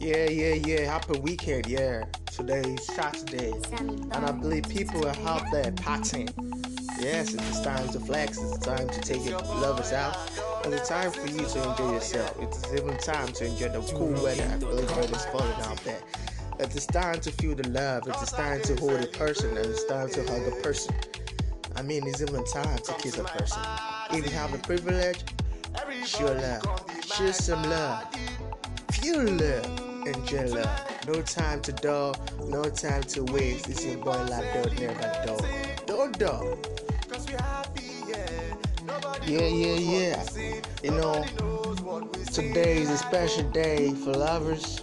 Yeah, yeah, yeah. Happy weekend, yeah. Today is Saturday. And I believe people are out there partying. Yes, it's time to flex. It's time to take your lovers out. It's time for you to enjoy yourself. It's even time to enjoy the cool weather. I believe weather's falling out there. It is time to feel the love. It is time to hold a person. And it's time to hug a person. I mean, it's even time to kiss a person. If you have the privilege, show love. Show some love. Feel love. Enjoy love. No time to dull. No time to waste. It's your boy don't never dull. Don't dull. Yeah, yeah, yeah. You know, today is a special day for lovers.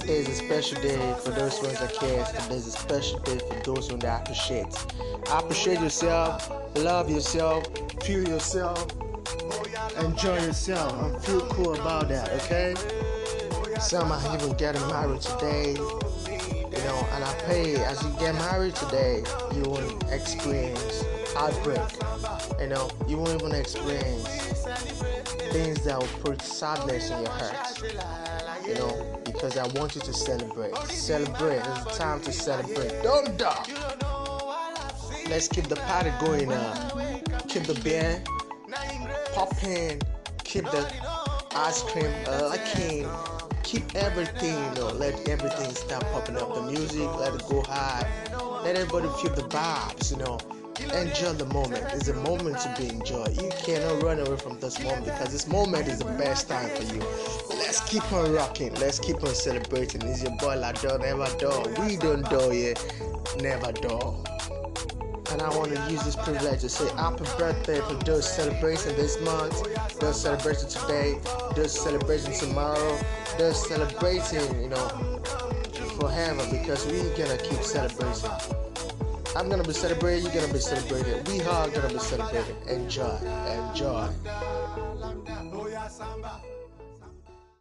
Today is a special day for those ones that care. Today is a special day for those ones that appreciate. Appreciate yourself, love yourself, feel yourself, enjoy yourself, and feel cool about that, okay? Some are even getting married today, you know, and I pray as you get married today, you will experience heartbreak, you know, you won't even experience things that will put sadness in your heart, you know, because I want you to celebrate. Celebrate, it's time to celebrate. Don't die. Let's keep the party going on. Keep the beer popping, keep the ice cream uh, keep everything, you know, let everything start popping up. The music, let it go high. Let everybody feel the vibes, you know. Enjoy the moment. It's a moment to be enjoyed. You cannot run away from this moment because this moment is the best time for you. Let's keep on rocking. Let's keep on celebrating. It's your boy Lado, never dull. We don't dull, yeah. Never dull. And I want to use this privilege to say happy birthday for those celebrating this month, those celebrating today, those celebrating tomorrow, those celebrating, you know, forever because we're gonna keep celebrating. I'm gonna be celebrating, you're gonna be celebrating. We are gonna be celebrating. Enjoy, enjoy.